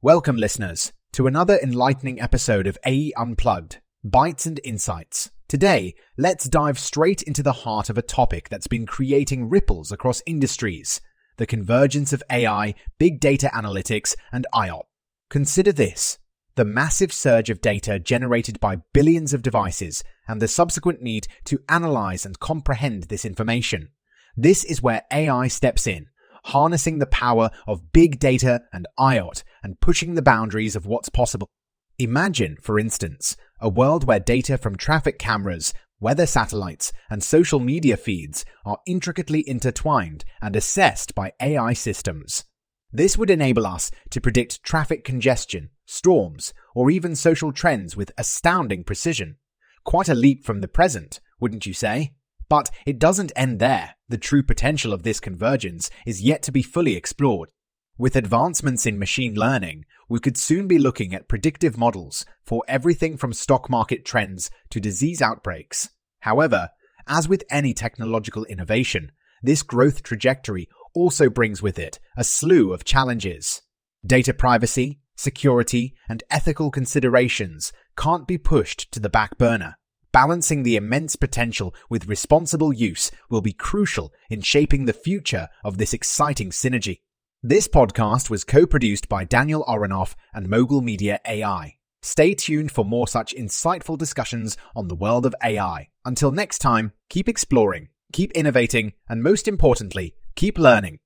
Welcome, listeners, to another enlightening episode of AI Unplugged Bytes and Insights. Today, let's dive straight into the heart of a topic that's been creating ripples across industries the convergence of AI, big data analytics, and IOT. Consider this the massive surge of data generated by billions of devices and the subsequent need to analyze and comprehend this information. This is where AI steps in, harnessing the power of big data and IOT and pushing the boundaries of what's possible. Imagine, for instance, a world where data from traffic cameras, weather satellites, and social media feeds are intricately intertwined and assessed by AI systems. This would enable us to predict traffic congestion, storms, or even social trends with astounding precision. Quite a leap from the present, wouldn't you say? But it doesn't end there. The true potential of this convergence is yet to be fully explored. With advancements in machine learning, we could soon be looking at predictive models for everything from stock market trends to disease outbreaks. However, as with any technological innovation, this growth trajectory also brings with it a slew of challenges. Data privacy, security, and ethical considerations can't be pushed to the back burner. Balancing the immense potential with responsible use will be crucial in shaping the future of this exciting synergy. This podcast was co produced by Daniel Aronoff and Mogul Media AI. Stay tuned for more such insightful discussions on the world of AI. Until next time, keep exploring, keep innovating, and most importantly, keep learning.